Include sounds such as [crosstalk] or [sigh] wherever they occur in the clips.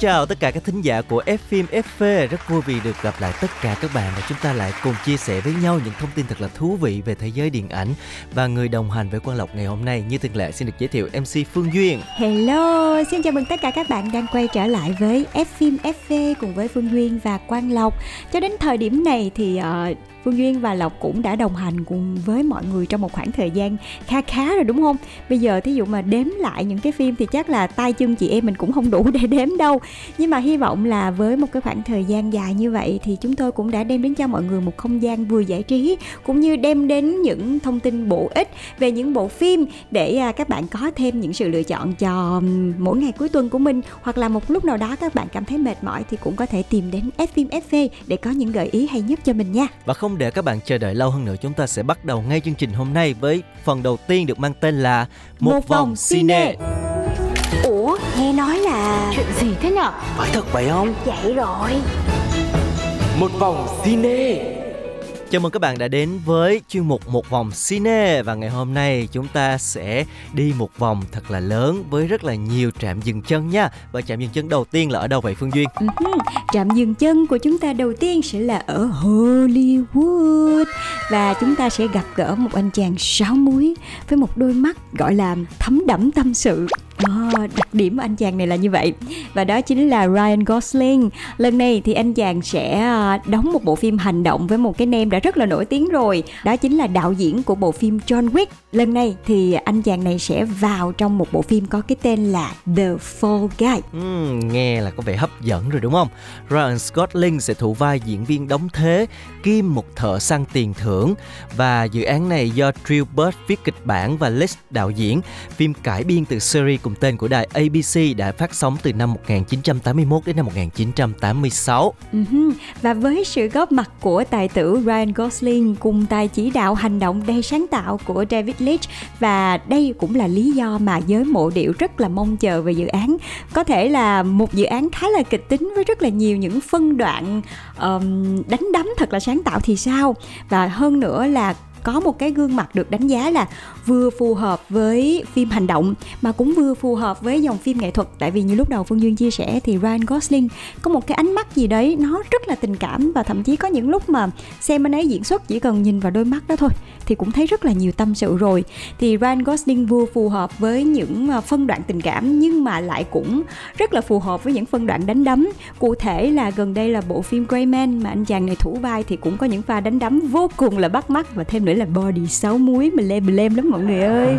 chào tất cả các thính giả của F phim FV Rất vui vì được gặp lại tất cả các bạn Và chúng ta lại cùng chia sẻ với nhau những thông tin thật là thú vị về thế giới điện ảnh Và người đồng hành với Quang Lộc ngày hôm nay Như thường lệ xin được giới thiệu MC Phương Duyên Hello, xin chào mừng tất cả các bạn đang quay trở lại với F phim FV cùng với Phương Duyên và Quang Lộc. Cho đến thời điểm này thì uh, Phương Duyên và Lộc cũng đã đồng hành cùng với mọi người trong một khoảng thời gian khá khá rồi đúng không? Bây giờ thí dụ mà đếm lại những cái phim thì chắc là tay chân chị em mình cũng không đủ để đếm đâu. Nhưng mà hy vọng là với một cái khoảng thời gian dài như vậy thì chúng tôi cũng đã đem đến cho mọi người một không gian vừa giải trí cũng như đem đến những thông tin bổ ích về những bộ phim để à, các bạn có thêm những sự lựa chọn cho mỗi ngày cuối tuần của mình. Hoặc là một lúc nào đó các bạn cảm thấy mệt mỏi thì cũng có thể tìm đến F phim FV để có những gợi ý hay nhất cho mình nha. Và không để các bạn chờ đợi lâu hơn nữa Chúng ta sẽ bắt đầu ngay chương trình hôm nay Với phần đầu tiên được mang tên là Một, vòng cine Ủa, nghe nói là chuyện gì thế nhở phải thật vậy không vậy rồi một vòng cine Chào mừng các bạn đã đến với chuyên mục Một vòng cine và ngày hôm nay chúng ta sẽ đi một vòng thật là lớn với rất là nhiều trạm dừng chân nha. Và trạm dừng chân đầu tiên là ở đâu vậy Phương Duyên? Ừm, Trạm dừng chân của chúng ta đầu tiên sẽ là ở Hollywood và chúng ta sẽ gặp gỡ một anh chàng sáu múi với một đôi mắt gọi là thấm đẫm tâm sự. Ờ, đặc điểm của anh chàng này là như vậy. Và đó chính là Ryan Gosling. Lần này thì anh chàng sẽ ờ, đóng một bộ phim hành động với một cái name đã rất là nổi tiếng rồi. Đó chính là đạo diễn của bộ phim John Wick lần này thì anh chàng này sẽ vào trong một bộ phim có cái tên là The Fall Guy Ừm, nghe là có vẻ hấp dẫn rồi đúng không? Ryan Gosling sẽ thủ vai diễn viên đóng thế kiêm một thợ săn tiền thưởng và dự án này do Drew Bird viết kịch bản và Lex đạo diễn. Phim cải biên từ series cùng tên của đài ABC đã phát sóng từ năm 1981 đến năm 1986. Ừm, Và với sự góp mặt của tài tử Ryan Gosling cùng tài chỉ đạo hành động đầy sáng tạo của David Leitch và đây cũng là lý do mà giới mộ điệu rất là mong chờ về dự án. Có thể là một dự án khá là kịch tính với rất là nhiều những phân đoạn um, đánh đấm thật là sáng tạo thì sao và hơn nữa là có một cái gương mặt được đánh giá là vừa phù hợp với phim hành động mà cũng vừa phù hợp với dòng phim nghệ thuật. Tại vì như lúc đầu Phương Duyên chia sẻ thì Ryan Gosling có một cái ánh mắt gì đấy, nó rất là tình cảm và thậm chí có những lúc mà xem anh ấy diễn xuất chỉ cần nhìn vào đôi mắt đó thôi thì cũng thấy rất là nhiều tâm sự. Rồi thì Ryan Gosling vừa phù hợp với những ờ, phân đoạn tình cảm nhưng mà lại cũng rất là phù hợp với những phân đoạn đánh đấm. Cụ thể là gần đây là bộ phim Greyman mà anh chàng này thủ vai thì cũng có những pha đánh đấm vô cùng là bắt mắt và thêm nữa là body sáu muối mà lem lem lắm mọi người ơi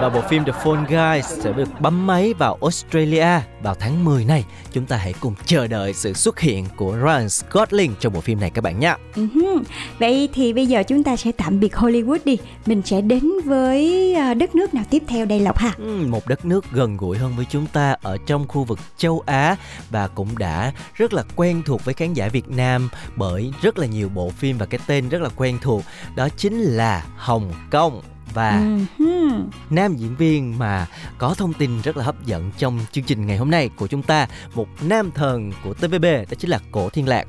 Và bộ phim The Phone Guys sẽ được bấm máy vào Australia vào tháng 10 này. Chúng ta hãy cùng chờ đợi sự xuất hiện của Ryan Gosling trong bộ phim này các bạn nhé. Ừhứ. Vậy thì bây giờ chúng ta sẽ tạm biệt Hollywood đi Mình sẽ đến với à, đất nước nào tiếp theo đây Lộc ha Ừm, một đất nước gần gũi hơn với chúng ta ở trong khu vực châu Á và cũng đã rất là quen thuộc với khán giả Việt Nam bởi rất là nhiều bộ phim và cái tên rất là quen thuộc đó chính là Hồng Kông và nam diễn viên mà có thông tin rất là hấp dẫn trong chương trình ngày hôm nay của chúng ta một nam thần của TVB đó chính là Cổ Thiên Lạc.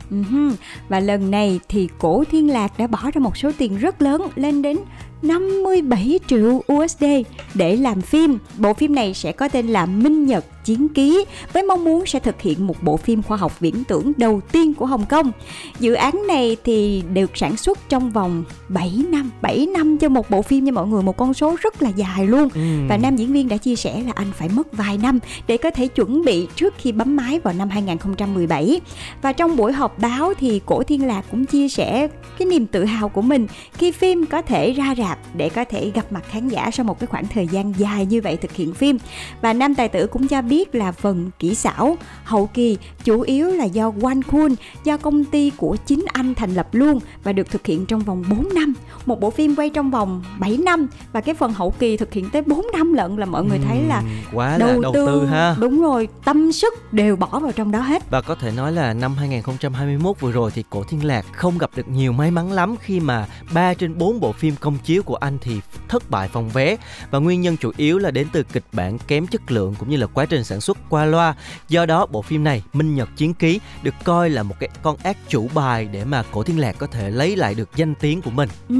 Và lần này thì cổ thiên lạc đã bỏ ra một số tiền rất lớn lên đến 57 triệu USD để làm phim. Bộ phim này sẽ có tên là Minh Nhật Chiến Ký với mong muốn sẽ thực hiện một bộ phim khoa học viễn tưởng đầu tiên của Hồng Kông. Dự án này thì được sản xuất trong vòng 7 năm, 7 năm cho một bộ phim nha mọi người, một con số rất là dài luôn. Ừm. Và nam diễn viên đã chia sẻ là anh phải mất vài năm để có thể chuẩn bị trước khi bấm máy vào năm 2017. Và trong buổi họp báo thì Cổ Thiên Lạc cũng chia sẻ cái niềm tự hào của mình khi phim có thể ra rạp để có thể gặp mặt khán giả sau một cái khoảng thời gian dài như vậy thực hiện phim. Và nam tài tử cũng cho biết là phần kỹ xảo hậu kỳ chủ yếu là do One Cool, do công ty của chính anh thành lập luôn và được thực hiện trong vòng 4 năm. Một bộ phim quay trong vòng 7 năm và cái phần hậu kỳ thực hiện tới 4 năm lận là mọi người thấy là quá đầu, là đầu tư, tư ha đúng rồi, tâm sức đều bỏ vào trong đó hết. Và có thể nói là năm 2021 vừa rồi thì Cổ Thiên Lạc không gặp được nhiều may mắn lắm khi mà 3 trên 4 bộ phim công chiếu của anh thì thất bại phòng vé và nguyên nhân chủ yếu là đến từ kịch bản kém chất lượng cũng như là quá trình sản xuất qua loa. Do đó bộ phim này Minh Nhật Chiến Ký được coi là một cái con ác chủ bài để mà Cổ Thiên Lạc có thể lấy lại được danh tiếng của mình. Ừ,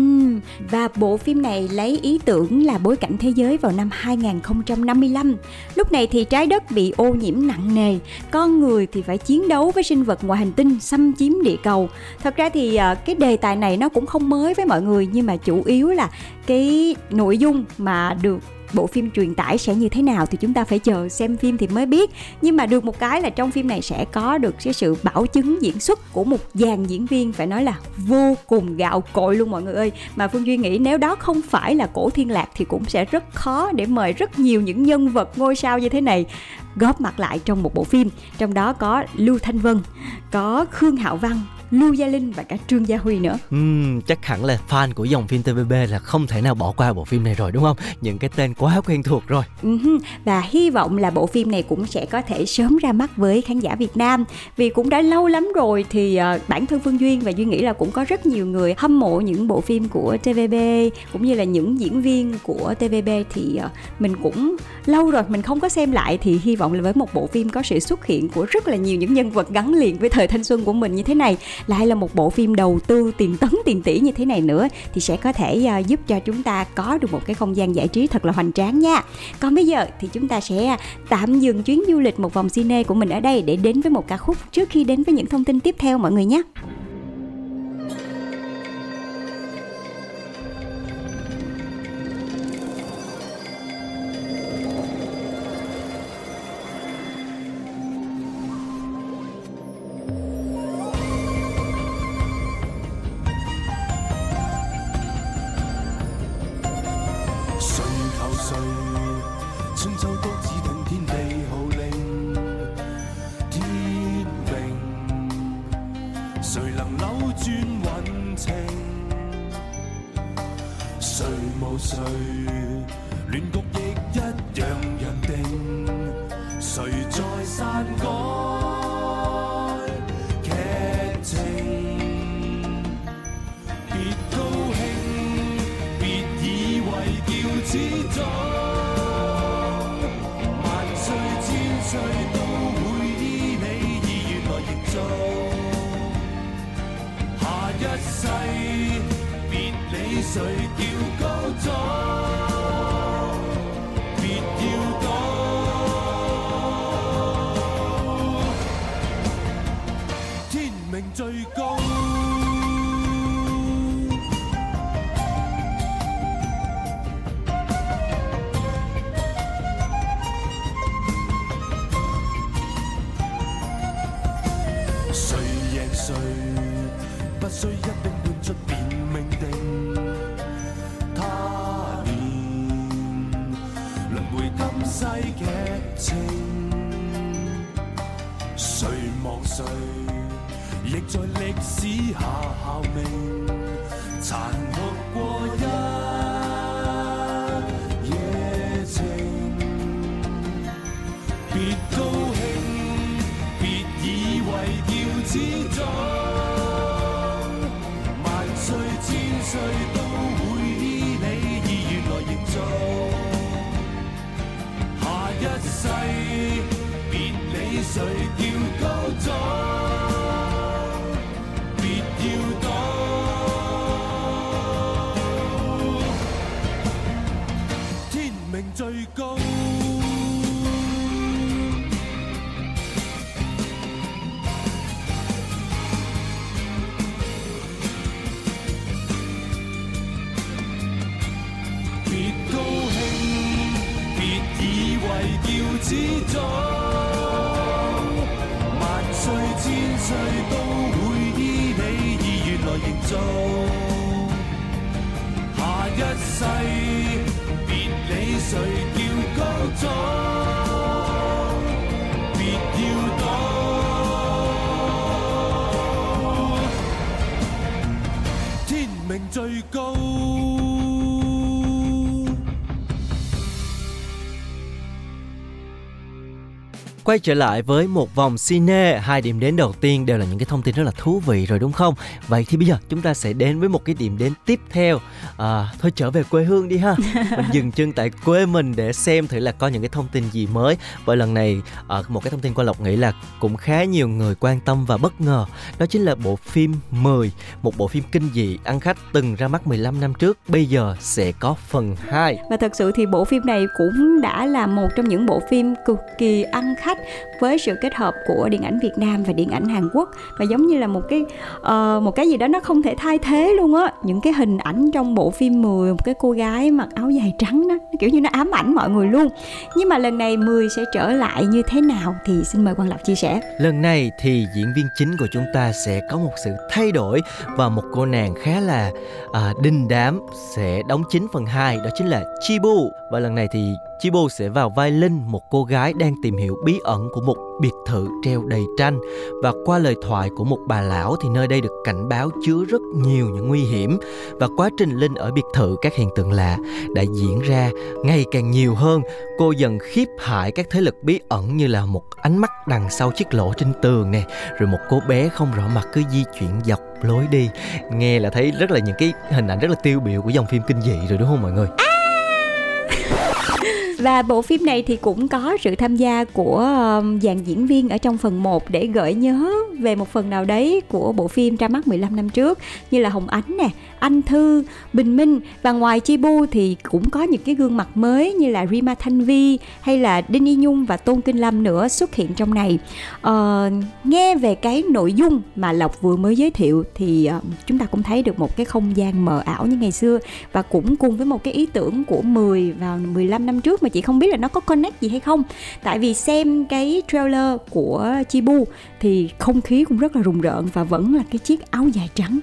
và bộ phim này lấy ý tưởng là bối cảnh thế giới vào năm 2055. Lúc này thì trái đất bị ô nhiễm nặng nề, con người thì phải chiến đấu với sinh vật ngoài hành tinh xâm chiếm địa cầu. Thật ra thì à, cái đề tài này nó cũng không mới với mọi người nhưng mà chủ yếu là cái nội dung mà được bộ phim truyền tải sẽ như thế nào thì chúng ta phải chờ xem phim thì mới biết. Nhưng mà được một cái là trong phim này sẽ có được cái sự bảo chứng diễn xuất của một dàn diễn viên phải nói là vô cùng gạo cội luôn mọi người ơi. Mà phương duy nghĩ nếu đó không phải là cổ thiên lạc thì cũng sẽ rất khó để mời rất nhiều những nhân vật ngôi sao như thế này góp mặt lại trong một bộ phim. Trong đó có lưu thanh vân, có khương hạo văn Lưu Gia Linh và cả Trương Gia Huy nữa. Uhm, chắc hẳn là fan của dòng phim TVB là không thể nào bỏ qua bộ phim này rồi đúng không? Những cái tên quá quen thuộc rồi. Uh-huh. Và hy vọng là bộ phim này cũng sẽ có thể sớm ra mắt với khán giả Việt Nam vì cũng đã lâu lắm rồi thì uh, bản thân Phương Duyên và Duy nghĩ là cũng có rất nhiều người hâm mộ những bộ phim của TVB cũng như là những diễn viên của TVB thì uh, mình cũng lâu rồi mình không có xem lại thì hy vọng là với một bộ phim có sự xuất hiện của rất là nhiều những nhân vật gắn liền với thời thanh xuân của mình như thế này lại là một bộ phim đầu tư tiền tấn tiền tỷ như thế này nữa thì sẽ có thể uh, giúp cho chúng ta có được một cái không gian giải trí thật là hoành tráng nha. Còn bây giờ thì chúng ta sẽ à, tạm dừng chuyến du lịch một vòng cine của mình ở đây để đến với một ca khúc trước khi đến với những thông tin tiếp theo mọi người nhé. 专运情，谁无谁乱局。谁叫高坐？别要，天命最高。Quay trở lại với một vòng cine, hai điểm đến đầu tiên đều là những cái thông tin rất là thú vị rồi đúng không? Vậy thì bây giờ chúng ta sẽ đến với một cái điểm đến tiếp theo. À, thôi trở về quê hương đi ha. [laughs] Mình dừng chân tại quê mình để xem thử là có những cái thông tin gì mới. Và lần này ở một cái thông tin qua Lộc nghĩ là cũng khá nhiều người quan tâm và bất ngờ. Đó chính là bộ phim 10, một bộ phim kinh dị ăn khách từng ra mắt 15 năm trước, bây giờ sẽ có phần 2. Và thật sự thì bộ phim này cũng đã là một trong những bộ phim cực kỳ ăn khách với sự kết hợp của điện ảnh Việt Nam và điện ảnh Hàn Quốc. Và giống như là một cái uh, một cái gì đó nó không thể thay thế luôn á. Những cái hình ảnh trong bộ phim 10 một cái cô gái mặc áo dài trắng đó kiểu như nó ám ảnh mọi người luôn. Nhưng mà lần này 10 sẽ trở lại như thế nào thì xin mời Quang Lập chia sẻ. Lần này thì diễn viên chính của chúng ta sẽ có một sự thay đổi và một cô nàng khá là à, đinh đám sẽ đóng chính phần 2 đó chính là Chibu và lần này thì Chibo sẽ vào vai Linh, một cô gái đang tìm hiểu bí ẩn của một biệt thự treo đầy tranh và qua lời thoại của một bà lão thì nơi đây được cảnh báo chứa rất nhiều những nguy hiểm và quá trình Linh ở biệt thự các hiện tượng lạ đã diễn ra ngày càng nhiều hơn. Cô dần khiếp hại các thế lực bí ẩn như là một ánh mắt đằng sau chiếc lỗ trên tường nè, rồi một cô bé không rõ mặt cứ di chuyển dọc lối đi. Nghe là thấy rất là những cái hình ảnh rất là tiêu biểu của dòng phim kinh dị rồi đúng không mọi người? À! Và bộ phim này thì cũng có sự tham gia của um, dàn diễn viên ở trong phần 1 để gợi nhớ về một phần nào đấy của bộ phim ra mắt 15 năm trước như là Hồng Ánh nè, anh Thư, Bình Minh và ngoài Chibu thì cũng có những cái gương mặt mới như là Rima Thanh Vi hay là Đinh Y Nhung và Tôn Kinh Lâm nữa xuất hiện trong này. Ờ, nghe về cái nội dung mà Lộc vừa mới giới thiệu thì uh, chúng ta cũng thấy được một cái không gian mờ ảo như ngày xưa và cũng cùng với một cái ý tưởng của 10 vào 15 năm trước mà chị không biết là nó có connect gì hay không tại vì xem cái trailer của Chibu thì không khí cũng rất là rùng rợn và vẫn là cái chiếc áo dài trắng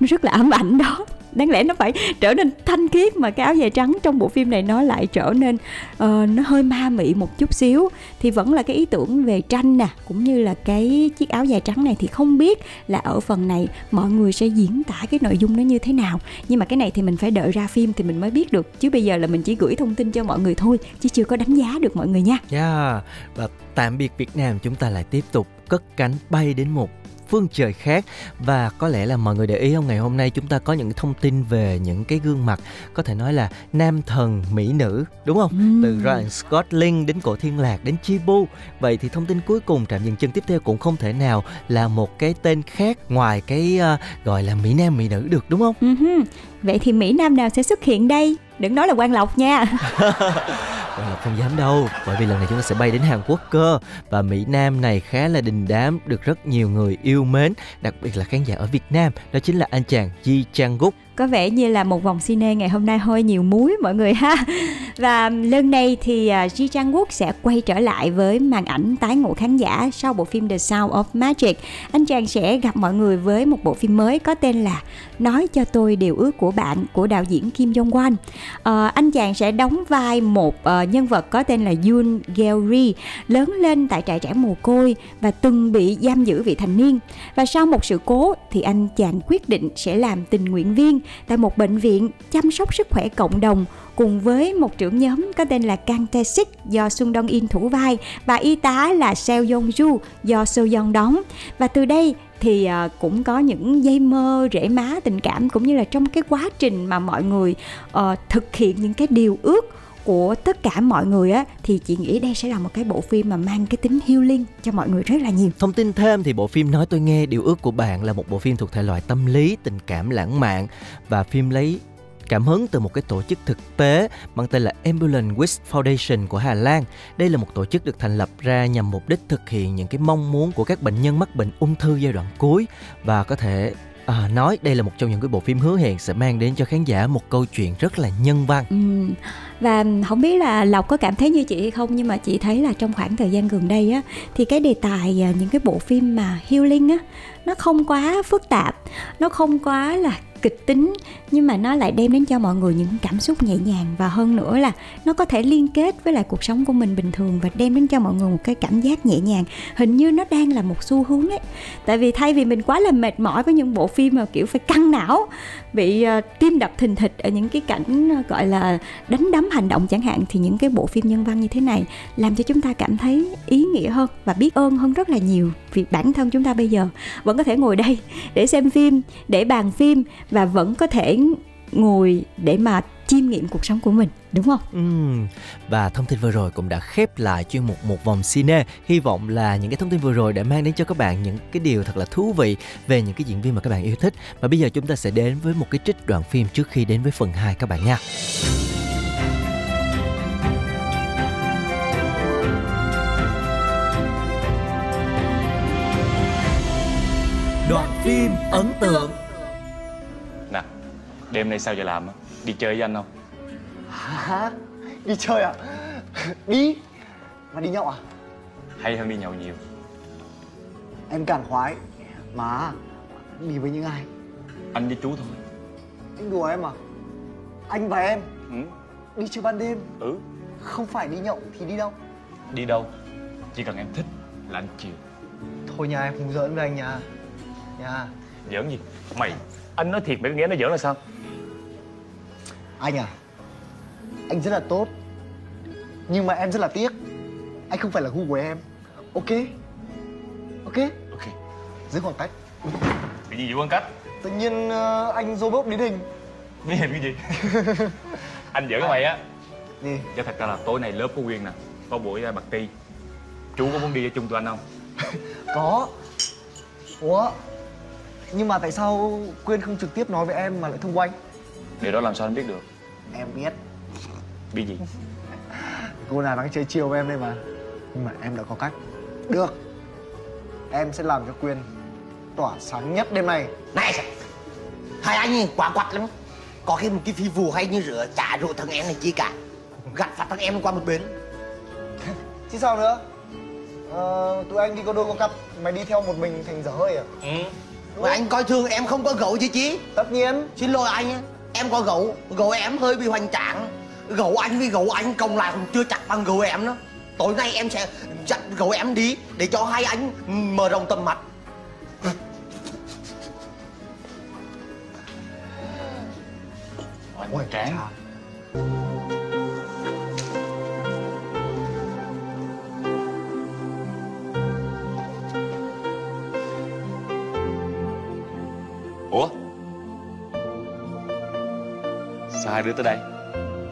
nó rất là ám ảnh đó đáng lẽ nó phải trở nên thanh khiết mà cái áo dài trắng trong bộ phim này nó lại trở nên uh, nó hơi ma mị một chút xíu thì vẫn là cái ý tưởng về tranh nè cũng như là cái chiếc áo dài trắng này thì không biết là ở phần này mọi người sẽ diễn tả cái nội dung nó như thế nào nhưng mà cái này thì mình phải đợi ra phim thì mình mới biết được chứ bây giờ là mình chỉ gửi thông tin cho mọi người thôi chứ chưa có đánh giá được mọi người nha. Yeah. Và tạm biệt Việt Nam chúng ta lại tiếp tục cất cánh bay đến một phương trời khác. Và có lẽ là mọi người để ý không? Ngày hôm nay chúng ta có những thông tin về những cái gương mặt có thể nói là nam thần mỹ nữ đúng không? Mm. từ Ryan Scott Linh đến cổ thiên lạc đến Chibu. Vậy thì thông tin cuối cùng trạm dừng chân tiếp theo cũng không thể nào là một cái tên khác ngoài cái uh, gọi là mỹ nam mỹ nữ được đúng không? Uh-huh. Vậy thì mỹ nam nào sẽ xuất hiện đây? Đừng nói là quan lộc nha. [laughs] Quang Lộc không dám đâu Bởi vì lần này chúng ta sẽ bay đến Hàn Quốc cơ. Và Mỹ Nam này khá là đình đám Được rất nhiều người yêu mến Đặc biệt là khán giả ở Việt Nam Đó chính là anh chàng Ji Chang Guk có vẻ như là một vòng cine ngày hôm nay hơi nhiều muối mọi người ha. [laughs] Và lần này thì uh, Ji Chang Wook sẽ quay trở lại với màn ảnh tái ngộ khán giả sau bộ phim The Sound of Magic. Anh chàng sẽ gặp mọi người với một bộ phim mới có tên là Nói cho tôi điều ước của bạn của đạo diễn Kim Jong Wan À, ờ, anh chàng sẽ đóng vai một uh, nhân vật có tên là Yoon Gyeori lớn lên tại trại trẻ mồ côi và từng bị giam giữ vị thành niên. Và sau một sự cố thì anh chàng quyết định sẽ làm tình nguyện viên tại một bệnh viện chăm sóc sức khỏe cộng đồng cùng với một trưởng nhóm có tên là Kang Tae Sik do Sun Dong In thủ vai và y tá là Seo Yong Ju do So Yeon đóng và từ đây thì ờ, cũng có những dây mơ rễ má tình cảm cũng như là trong cái quá trình mà mọi người uh, thực hiện những cái điều ước của tất cả mọi người á thì chị nghĩ đây sẽ là một cái bộ phim mà mang cái tính healing cho mọi người rất là nhiều. Thông tin thêm thì bộ phim nói tôi nghe điều ước của bạn là một bộ phim thuộc thể loại tâm lý, tình cảm lãng mạn và phim lấy cảm hứng từ một cái tổ chức thực tế mang tên là Ambulance Wish Foundation của Hà Lan. Đây là một tổ chức được thành lập ra nhằm mục đích thực hiện những cái mong muốn của các bệnh nhân mắc bệnh ung thư giai đoạn cuối và có thể à, nói đây là một trong những cái bộ phim hứa hẹn sẽ mang đến cho khán giả một câu chuyện rất là nhân văn. Ừ. Và không biết là Lộc có cảm thấy như chị hay không nhưng mà chị thấy là trong khoảng thời gian gần đây á thì cái đề tài à, những cái bộ phim mà healing á nó không quá phức tạp, nó không quá là kịch tính nhưng mà nó lại đem đến cho mọi người những cảm xúc nhẹ nhàng và hơn nữa là nó có thể liên kết với lại cuộc sống của mình bình thường và đem đến cho mọi người một cái cảm giác nhẹ nhàng. Hình như nó đang là một xu hướng ấy. Tại vì thay vì mình quá là mệt mỏi với những bộ phim mà kiểu phải căng não bị uh, tim đập thình thịch ở những cái cảnh ờ, gọi là đánh đấm hành động chẳng hạn thì những cái bộ phim nhân văn như thế này làm cho chúng ta cảm thấy ý nghĩa hơn và biết ơn hơn rất là nhiều vì bản thân chúng ta bây giờ vẫn có thể ngồi đây để xem phim, để bàn phim và vẫn có thể ngồi để mà chiêm nghiệm cuộc sống của mình, đúng không? Ừ. và thông tin vừa rồi cũng đã khép lại chuyên mục một vòng cine. Hy vọng là những cái thông tin vừa rồi đã mang đến cho các bạn những cái điều thật là thú vị về những cái diễn viên mà các bạn yêu thích. Và bây giờ chúng ta sẽ đến với một cái trích đoạn phim trước khi đến với phần 2 các bạn nha. Phim ấn tượng Nè, đêm nay sao giờ làm á? Đi chơi với anh không? Hả? Đi chơi à? Đi Mà đi nhậu à? Hay hơn đi nhậu nhiều Em càng khoái Mà Đi với những ai? Anh với chú thôi Anh đùa em à? Anh và em Ừ, Đi chơi ban đêm ừ Không phải đi nhậu thì đi đâu? Đi đâu? Chỉ cần em thích là anh chiều Thôi nhà em không giỡn với anh nha Nha Giỡn gì? Mày, anh nói thiệt mày có nghĩa nó giỡn là sao? Anh à Anh rất là tốt. Nhưng mà em rất là tiếc. Anh không phải là gu của em. Ok? Ok? Ok. Giữ khoảng cách. Cái gì giữ quan cách? Tự nhiên ờ, anh robot biến hình. Biết hình cái gì? [laughs] anh giỡn với mày á. Gì? Chứ thật ra là tối nay lớp của Quyên nè Có buổi uh, party Chú có muốn đi với chung tụi anh không? [laughs] Có. Ủa Nhưng mà tại sao Quyên không trực tiếp nói với em mà lại thông qua anh? Điều đó làm sao anh biết được? Em biết. Biết gì? Cô nào đang chơi chiều với em đây mà. Nhưng mà em đã có cách. Được. Em sẽ làm cho Quyên Tỏa sáng nhất đêm nay. Này? Hai anh ấy quả quặt lắm. Có khi một cái phi vụ hay như rửa chả rượu thằng em này chi cả. Gặt phạt thằng em qua một bên [laughs] Chứ sao nữa? Ờ, Tụi anh đi có đôi có cặp Mày đi theo một mình thành dở hơi à? Ừ Mà anh coi thường em không có gấu chứ chí. Tất nhiên. Xin lỗi anh Em có gấu. Gấu em hơi bị hoành tráng. Gấu anh với gấu anh cộng lại cũng chưa chắc bằng gấu em đó Tối nay em sẽ chặn gấu em đi Để cho hai anh mở rộng tầm mắt. Hoành tráng hai đứa tới đây?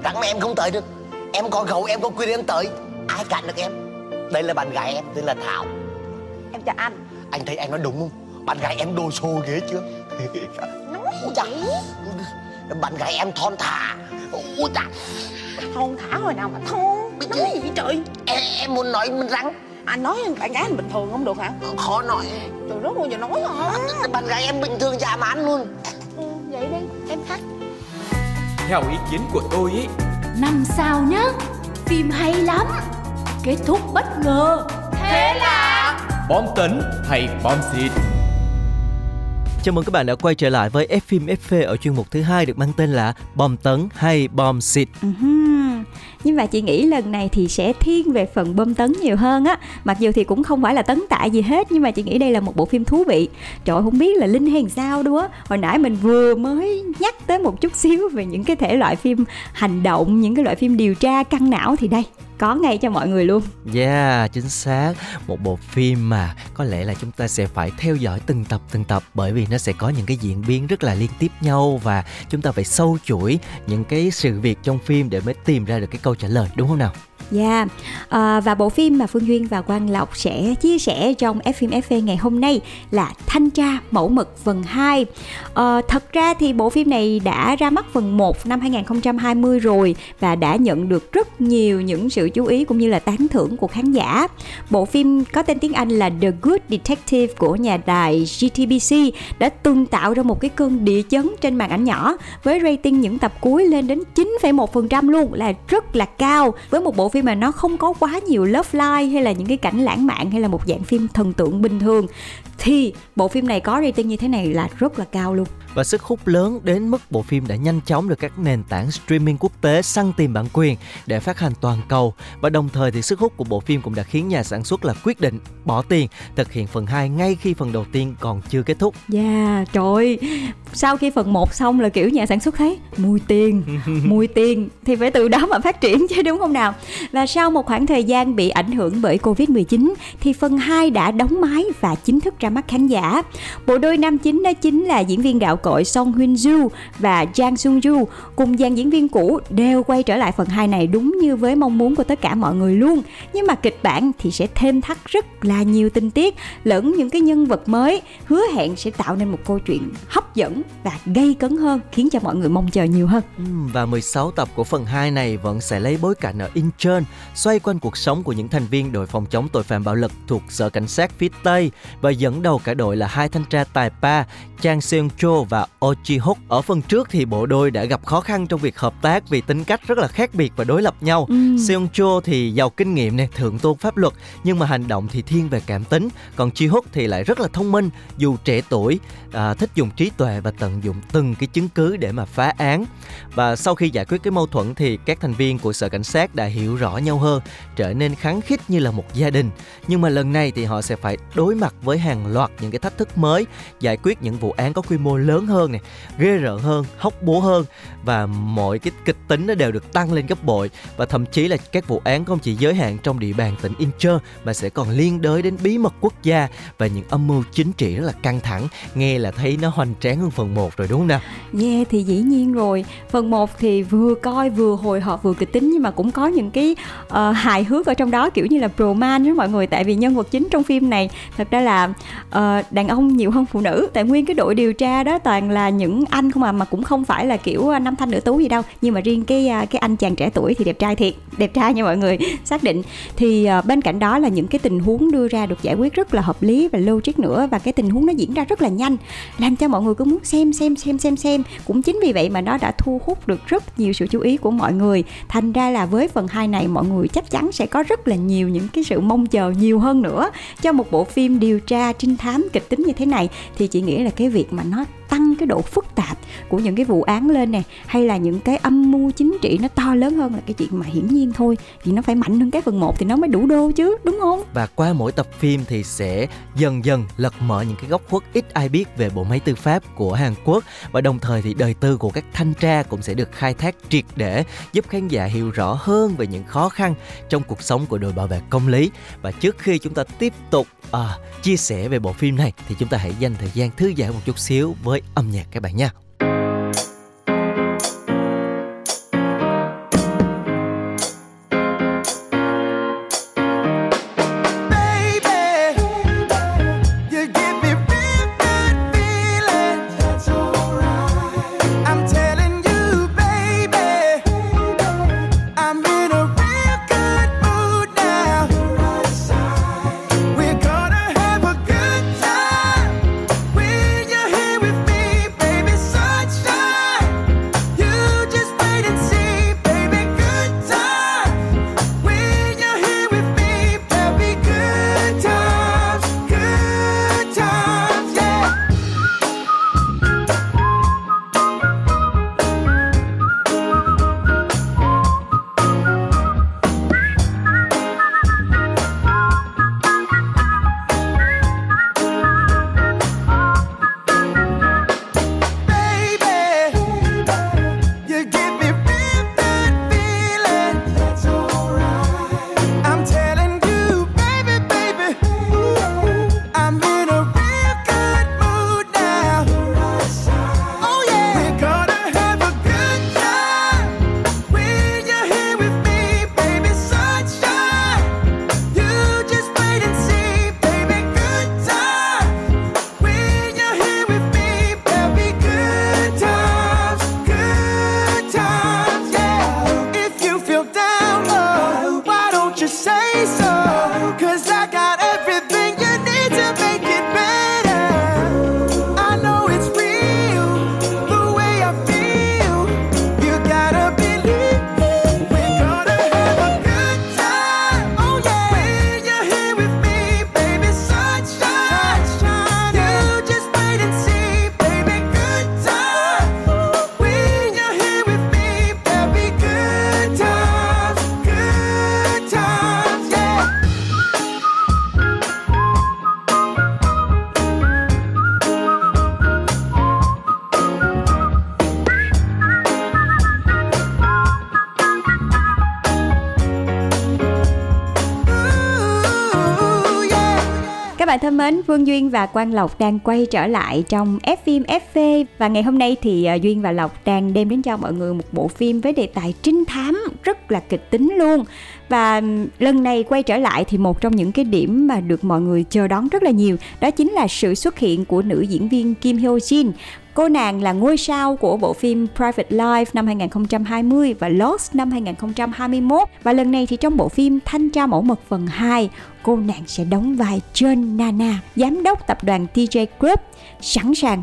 Đặng mà em không tới được. Em có gấu em có quyền em tới. Ai cản được em? Đây là bạn gái em tên là Thảo. Em chào anh. Anh thấy anh nói đúng không? Bạn gái em đồ xô ghê chưa? Nói vậy Bạn gái em thon thả. Ôi chà. Thon thả hồi nào mà thon. Nói gì? vậy trời? Em, em muốn nói mình răng. Anh nói bạn gái anh bình thường không được hả? Khó nói. Trời rất bao giờ nói hả? Bạn gái em bình thường dạ mãn luôn Theo ý kiến của tôi ý Năm sao nhá Phim hay lắm Kết thúc bất ngờ Thế là Bom tấn hay bom xịt Chào mừng các bạn đã quay trở lại với F phim FV ở chuyên mục thứ hai được mang tên là Bom tấn hay bom xịt. Ừhưm. Nhưng mà chị nghĩ lần này thì sẽ thiên về phần bơm tấn nhiều hơn á. Mặc dù thì cũng không phải là tấn tại gì hết Nhưng mà chị nghĩ đây là một bộ phim thú vị. Trời ơi, không biết là Linh hay sao đúa Hồi nãy mình vừa mới nhắc tới một chút xíu Về những cái thể loại phim hành động Những cái loại phim điều tra căng não Thì đây có ngay cho mọi người luôn Yeah, chính xác. Một bộ phim mà có lẽ là chúng ta sẽ phải theo dõi từng tập từng tập bởi vì nó sẽ có những cái diễn biến rất là liên tiếp nhau và chúng ta phải sâu chuỗi những cái sự việc trong phim để mới tìm ra được cái câu trả lời đúng không nào? Yeah. À, và bộ phim mà Phương Duyên và Quang Lộc sẽ chia sẻ trong F phim FV ngày hôm nay là Thanh tra mẫu mực phần 2. À, ờ, thật ra thì bộ phim này đã ra mắt phần 1 năm 2020 rồi và đã nhận được rất nhiều những sự chú ý cũng như là tán thưởng của khán giả. Bộ phim có tên tiếng Anh là The Good Detective của nhà đài GTBC đã từng tạo ra một cái cơn địa chấn trên màn ảnh nhỏ với rating những tập cuối lên đến 9,1% luôn là rất là cao với một bộ phim mà nó không có quá nhiều love line hay là những cái cảnh lãng mạn hay là một dạng phim thần tượng bình thường thì bộ phim này có rating như thế này là rất là cao luôn và sức hút lớn đến mức bộ phim đã nhanh chóng được các nền tảng streaming quốc tế săn tìm bản quyền để phát hành toàn cầu và đồng thời thì sức hút của bộ phim cũng đã khiến nhà sản xuất là quyết định bỏ tiền thực hiện phần 2 ngay khi phần đầu tiên còn chưa kết thúc. Yeah, dạ, trời ơi. Sau khi phần 1 xong là kiểu nhà sản xuất thấy mùi tiền, mùi tiền thì phải từ đó mà phát triển chứ đúng không nào? Và sau một khoảng thời gian bị ảnh hưởng bởi Covid-19 thì phần 2 đã đóng máy và chính thức ra mắt khán giả. Bộ đôi nam chính đó chính là diễn viên gạo cội Song Hyun Joo và Jang Sung Joo cùng dàn diễn viên cũ đều quay trở lại phần 2 này đúng như với mong muốn của tất cả mọi người luôn. Nhưng mà kịch bản thì sẽ thêm thắt rất là nhiều tình tiết lẫn những cái nhân vật mới hứa hẹn sẽ tạo nên một câu chuyện hấp dẫn và gây cấn hơn khiến cho mọi người mong chờ nhiều hơn. Và 16 tập của phần 2 này vẫn sẽ lấy bối cảnh ở Incheon, xoay quanh cuộc sống của những thành viên đội phòng chống tội phạm bạo lực thuộc sở cảnh sát phía Tây và dẫn đầu cả đội là hai thanh tra tài ba Chang Seung Cho và Oh Ji Hook. Ở phần trước thì bộ đôi đã gặp khó khăn trong việc hợp tác vì tính cách rất là khác biệt và đối lập nhau. Ừ. Seung Cho thì giàu kinh nghiệm này, thượng tôn pháp luật nhưng mà hành động thì thiên về cảm tính, còn Ji Hook thì lại rất là thông minh, dù trẻ tuổi, à, thích dùng trí tuệ và tận dụng từng cái chứng cứ để mà phá án. Và sau khi giải quyết cái mâu thuẫn thì các thành viên của sở cảnh sát đã hiểu rõ nhau hơn, trở nên kháng khích như là một gia đình. Nhưng mà lần này thì họ sẽ phải đối mặt với hàng loạt những cái thách thức mới, giải quyết những vụ án có quy mô lớn hơn này, ghê rợn hơn, hóc búa hơn và mọi cái kịch tính nó đều được tăng lên gấp bội và thậm chí là các vụ án không chỉ giới hạn trong địa bàn tỉnh Incheon mà sẽ còn liên đới đến bí mật quốc gia và những âm mưu chính trị rất là căng thẳng. Nghe là thấy nó hoành tráng hơn phần 1 rồi đúng không nào? Yeah thì dĩ nhiên rồi. Phần 1 thì vừa coi vừa hồi hộp vừa kịch tính nhưng mà cũng có những cái uh, hài hước ở trong đó kiểu như là broman đó mọi người. Tại vì nhân vật chính trong phim này thật ra là uh, đàn ông nhiều hơn phụ nữ. Tại nguyên cái đội điều tra đó toàn là những anh không à mà cũng không phải là kiểu ờ, nam năm thanh nữ tú gì đâu. Nhưng mà riêng cái cái anh chàng trẻ tuổi thì đẹp trai thiệt đẹp trai nha mọi người [laughs] xác định. Thì uh, bên cạnh đó là những cái tình huống đưa ra được giải quyết rất là hợp lý và logic nữa và cái tình huống nó diễn ra rất là nhanh làm cho mọi người cứ muốn xem xem xem xem xem. Cũng chính vì vậy mà nó đã thu hút được rất nhiều sự chú ý của mọi người. Thành ra là với phần 2 này mọi người chắc chắn sẽ có rất là nhiều những cái sự mong chờ nhiều hơn nữa cho một bộ phim điều tra trinh thám kịch tính như thế này. Thì chị nghĩ là cái việc mà nó tăng cái độ phức tạp của những cái vụ án lên nè hay là những cái âm mưu chính trị nó to lớn hơn là cái chuyện mà hiển nhiên thôi thì nó phải mạnh hơn cái phần 1 thì nó mới đủ đô chứ đúng không? Và qua mỗi tập phim thì sẽ dần dần lật mở những cái góc khuất ít ai biết về bộ máy tư pháp của Hàn Quốc. Và đồng thời thì đời tư của các thanh tra cũng sẽ được khai thác triệt để giúp khán giả hiểu rõ hơn về những khó khăn trong cuộc sống của đội bảo vệ công lý. Và trước khi chúng ta tiếp tục à, chia sẻ về bộ phim này thì chúng ta hãy dành thời gian thư giãn một chút xíu với âm nhạc các bạn nha. Mến, Phương Duyên và Quang Lộc đang quay trở lại trong F phim FV và ngày hôm nay thì à, Duyên và Lộc đang đem đến cho mọi người một bộ phim với đề tài trinh thám rất là kịch tính luôn. Và lần này quay trở lại thì một trong những cái điểm mà được mọi người chờ đón rất là nhiều đó chính là sự xuất hiện của nữ diễn viên Kim Hyo Jin. Cô nàng là ngôi sao của bộ phim Private Life năm 2020 và Lost năm 2021 và lần này thì trong bộ phim Thanh tra mẫu mật phần 2 cô nàng sẽ đóng vai John Nana, giám đốc tập đoàn TJ Group, sẵn sàng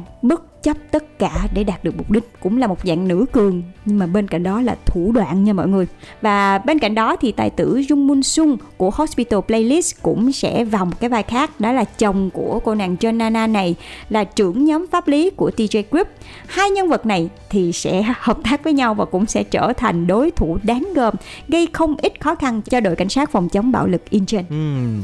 bất chấp tất cả để đạt được mục đích cũng là một dạng nữ cường nhưng mà bên cạnh đó là thủ đoạn nha mọi người. Và bên cạnh đó thì tài tử Jung Moon Sung của Hospital Playlist cũng sẽ vào một cái vai khác đó là chồng của cô nàng John Nana này là trưởng nhóm pháp lý của TJ Group. Hai nhân vật này thì sẽ [laughs] hợp tác với nhau và cũng sẽ trở thành đối thủ đáng gờm gây không ít khó khăn cho đội cảnh sát phòng chống bạo lực Incheon. Ừ,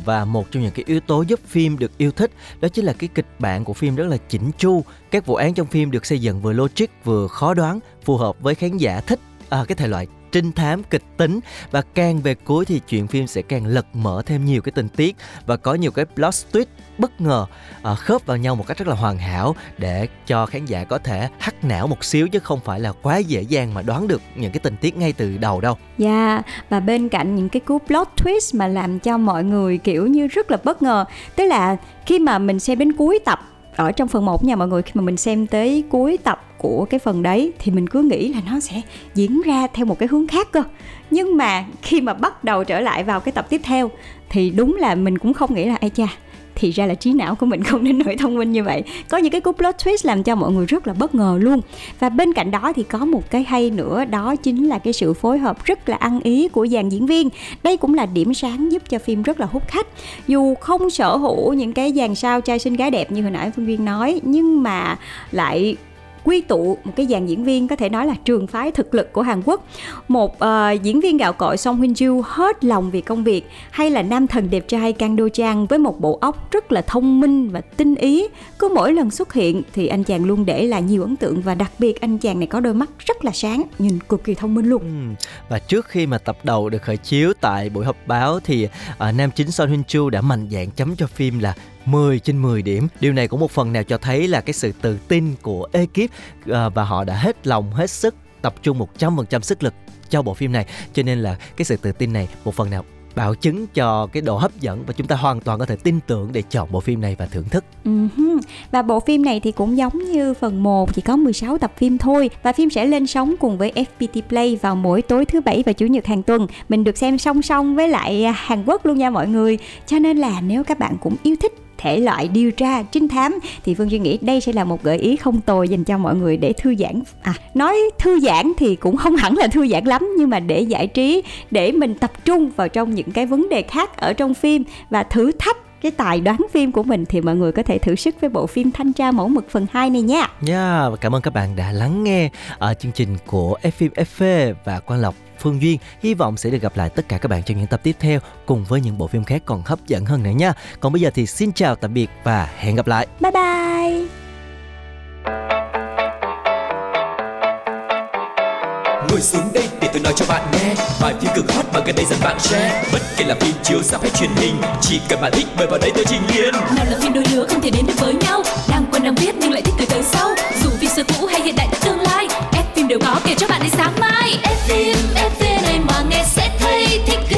và một trong những cái yếu tố giúp phim được yêu thích đó chính là cái kịch bản của phim rất là chỉnh chu. Các vụ án trong phim được xây dựng vừa logic vừa khó đoán phù hợp với khán giả thích à, cái thể loại trinh thám kịch tính và càng về cuối thì chuyện phim sẽ càng lật mở thêm nhiều cái tình tiết và có nhiều cái plot twist bất ngờ à, khớp vào nhau một cách rất là hoàn hảo để cho khán giả có thể hắt não một xíu chứ không phải là quá dễ dàng mà đoán được những cái tình tiết ngay từ đầu đâu. Dạ yeah, và bên cạnh những cái cú plot twist mà làm cho mọi người kiểu như rất là bất ngờ, tức là khi mà mình xem đến cuối tập ở trong phần 1 nha mọi người. Khi mà mình xem tới cuối tập của cái phần đấy thì mình cứ nghĩ là nó sẽ diễn ra theo một cái hướng khác cơ. Nhưng mà khi mà bắt đầu trở lại vào cái tập tiếp theo thì đúng là mình cũng không nghĩ là ai cha thì ra là trí não của mình không đến nỗi thông minh như vậy. Có những cái cú plot twist làm cho mọi người rất là bất ngờ luôn. Và bên cạnh đó thì có một cái hay nữa, đó chính là cái sự phối hợp rất là ăn ý của dàn diễn viên. Đây cũng là điểm sáng giúp cho phim rất là hút khách. Dù không sở hữu những cái dàn sao trai xinh gái đẹp như hồi nãy phương viên nói, nhưng mà lại quy tụ một cái dàn diễn viên có thể nói là trường phái thực lực của Hàn Quốc một uh, diễn viên gạo cội Song Hyun Joo hết lòng vì công việc hay là nam thần đẹp trai Kang Do Chang với một bộ óc rất là thông minh và tinh ý cứ mỗi lần xuất hiện thì anh chàng luôn để lại nhiều ấn tượng và đặc biệt anh chàng này có đôi mắt rất là sáng nhìn cực kỳ thông minh luôn ừ. và trước khi mà tập đầu được khởi chiếu tại buổi họp báo thì uh, nam chính Son Hyun Joo đã mạnh dạn chấm cho phim là 10 trên 10 điểm. Điều này cũng một phần nào cho thấy là cái sự tự tin của ekip à, và họ đã hết lòng, hết sức tập trung 100% sức lực cho bộ phim này. Cho nên là cái sự tự tin này một phần nào bảo chứng cho cái độ hấp dẫn và chúng ta hoàn toàn có thể tin tưởng để chọn bộ phim này và thưởng thức. Uh-huh. Và bộ phim này thì cũng giống như phần 1 chỉ có 16 tập phim thôi và phim sẽ lên sóng cùng với FPT Play vào mỗi tối thứ bảy và chủ nhật hàng tuần. Mình được xem song song với lại Hàn Quốc luôn nha mọi người. Cho nên là nếu các bạn cũng yêu thích thể loại điều tra trinh thám. Thì phương duy nghĩ đây sẽ là một gợi ý không tồi dành cho mọi người để thư giãn. À nói thư giãn thì cũng không [laughs] hẳn là thư giãn lắm nhưng mà để giải trí để mình tập trung vào trong những cái vấn đề khác ở trong phim và thử thách cái tài đoán phim của mình thì mọi người có thể thử sức với bộ phim Thanh tra mẫu mực phần 2 này nha. Nha, yeah, cảm ơn các bạn đã lắng nghe ở chương trình của F phim FV và Quang Lộc. Phương Duyên. Hy vọng sẽ được gặp lại tất cả các bạn trong những tập tiếp theo cùng với những bộ phim khác còn hấp dẫn hơn nữa nha. Còn bây giờ thì xin chào tạm biệt và hẹn gặp lại. Bye bye. Ngồi xuống đây để tôi nói cho bạn nghe Vài phim cực hot mà gần đây dần bạn share Bất kể là phim chiếu ra hay truyền hình Chỉ cần bạn thích mời vào đây tôi trình liền Nào là phim đôi lứa không thể đến được với nhau Đang quen đang biết nhưng lại thích cười tới sau Dù vì xưa cũ hay hiện đại kiểu cho bạn đến sáng mai. Em phim này mà nghe sẽ thấy thích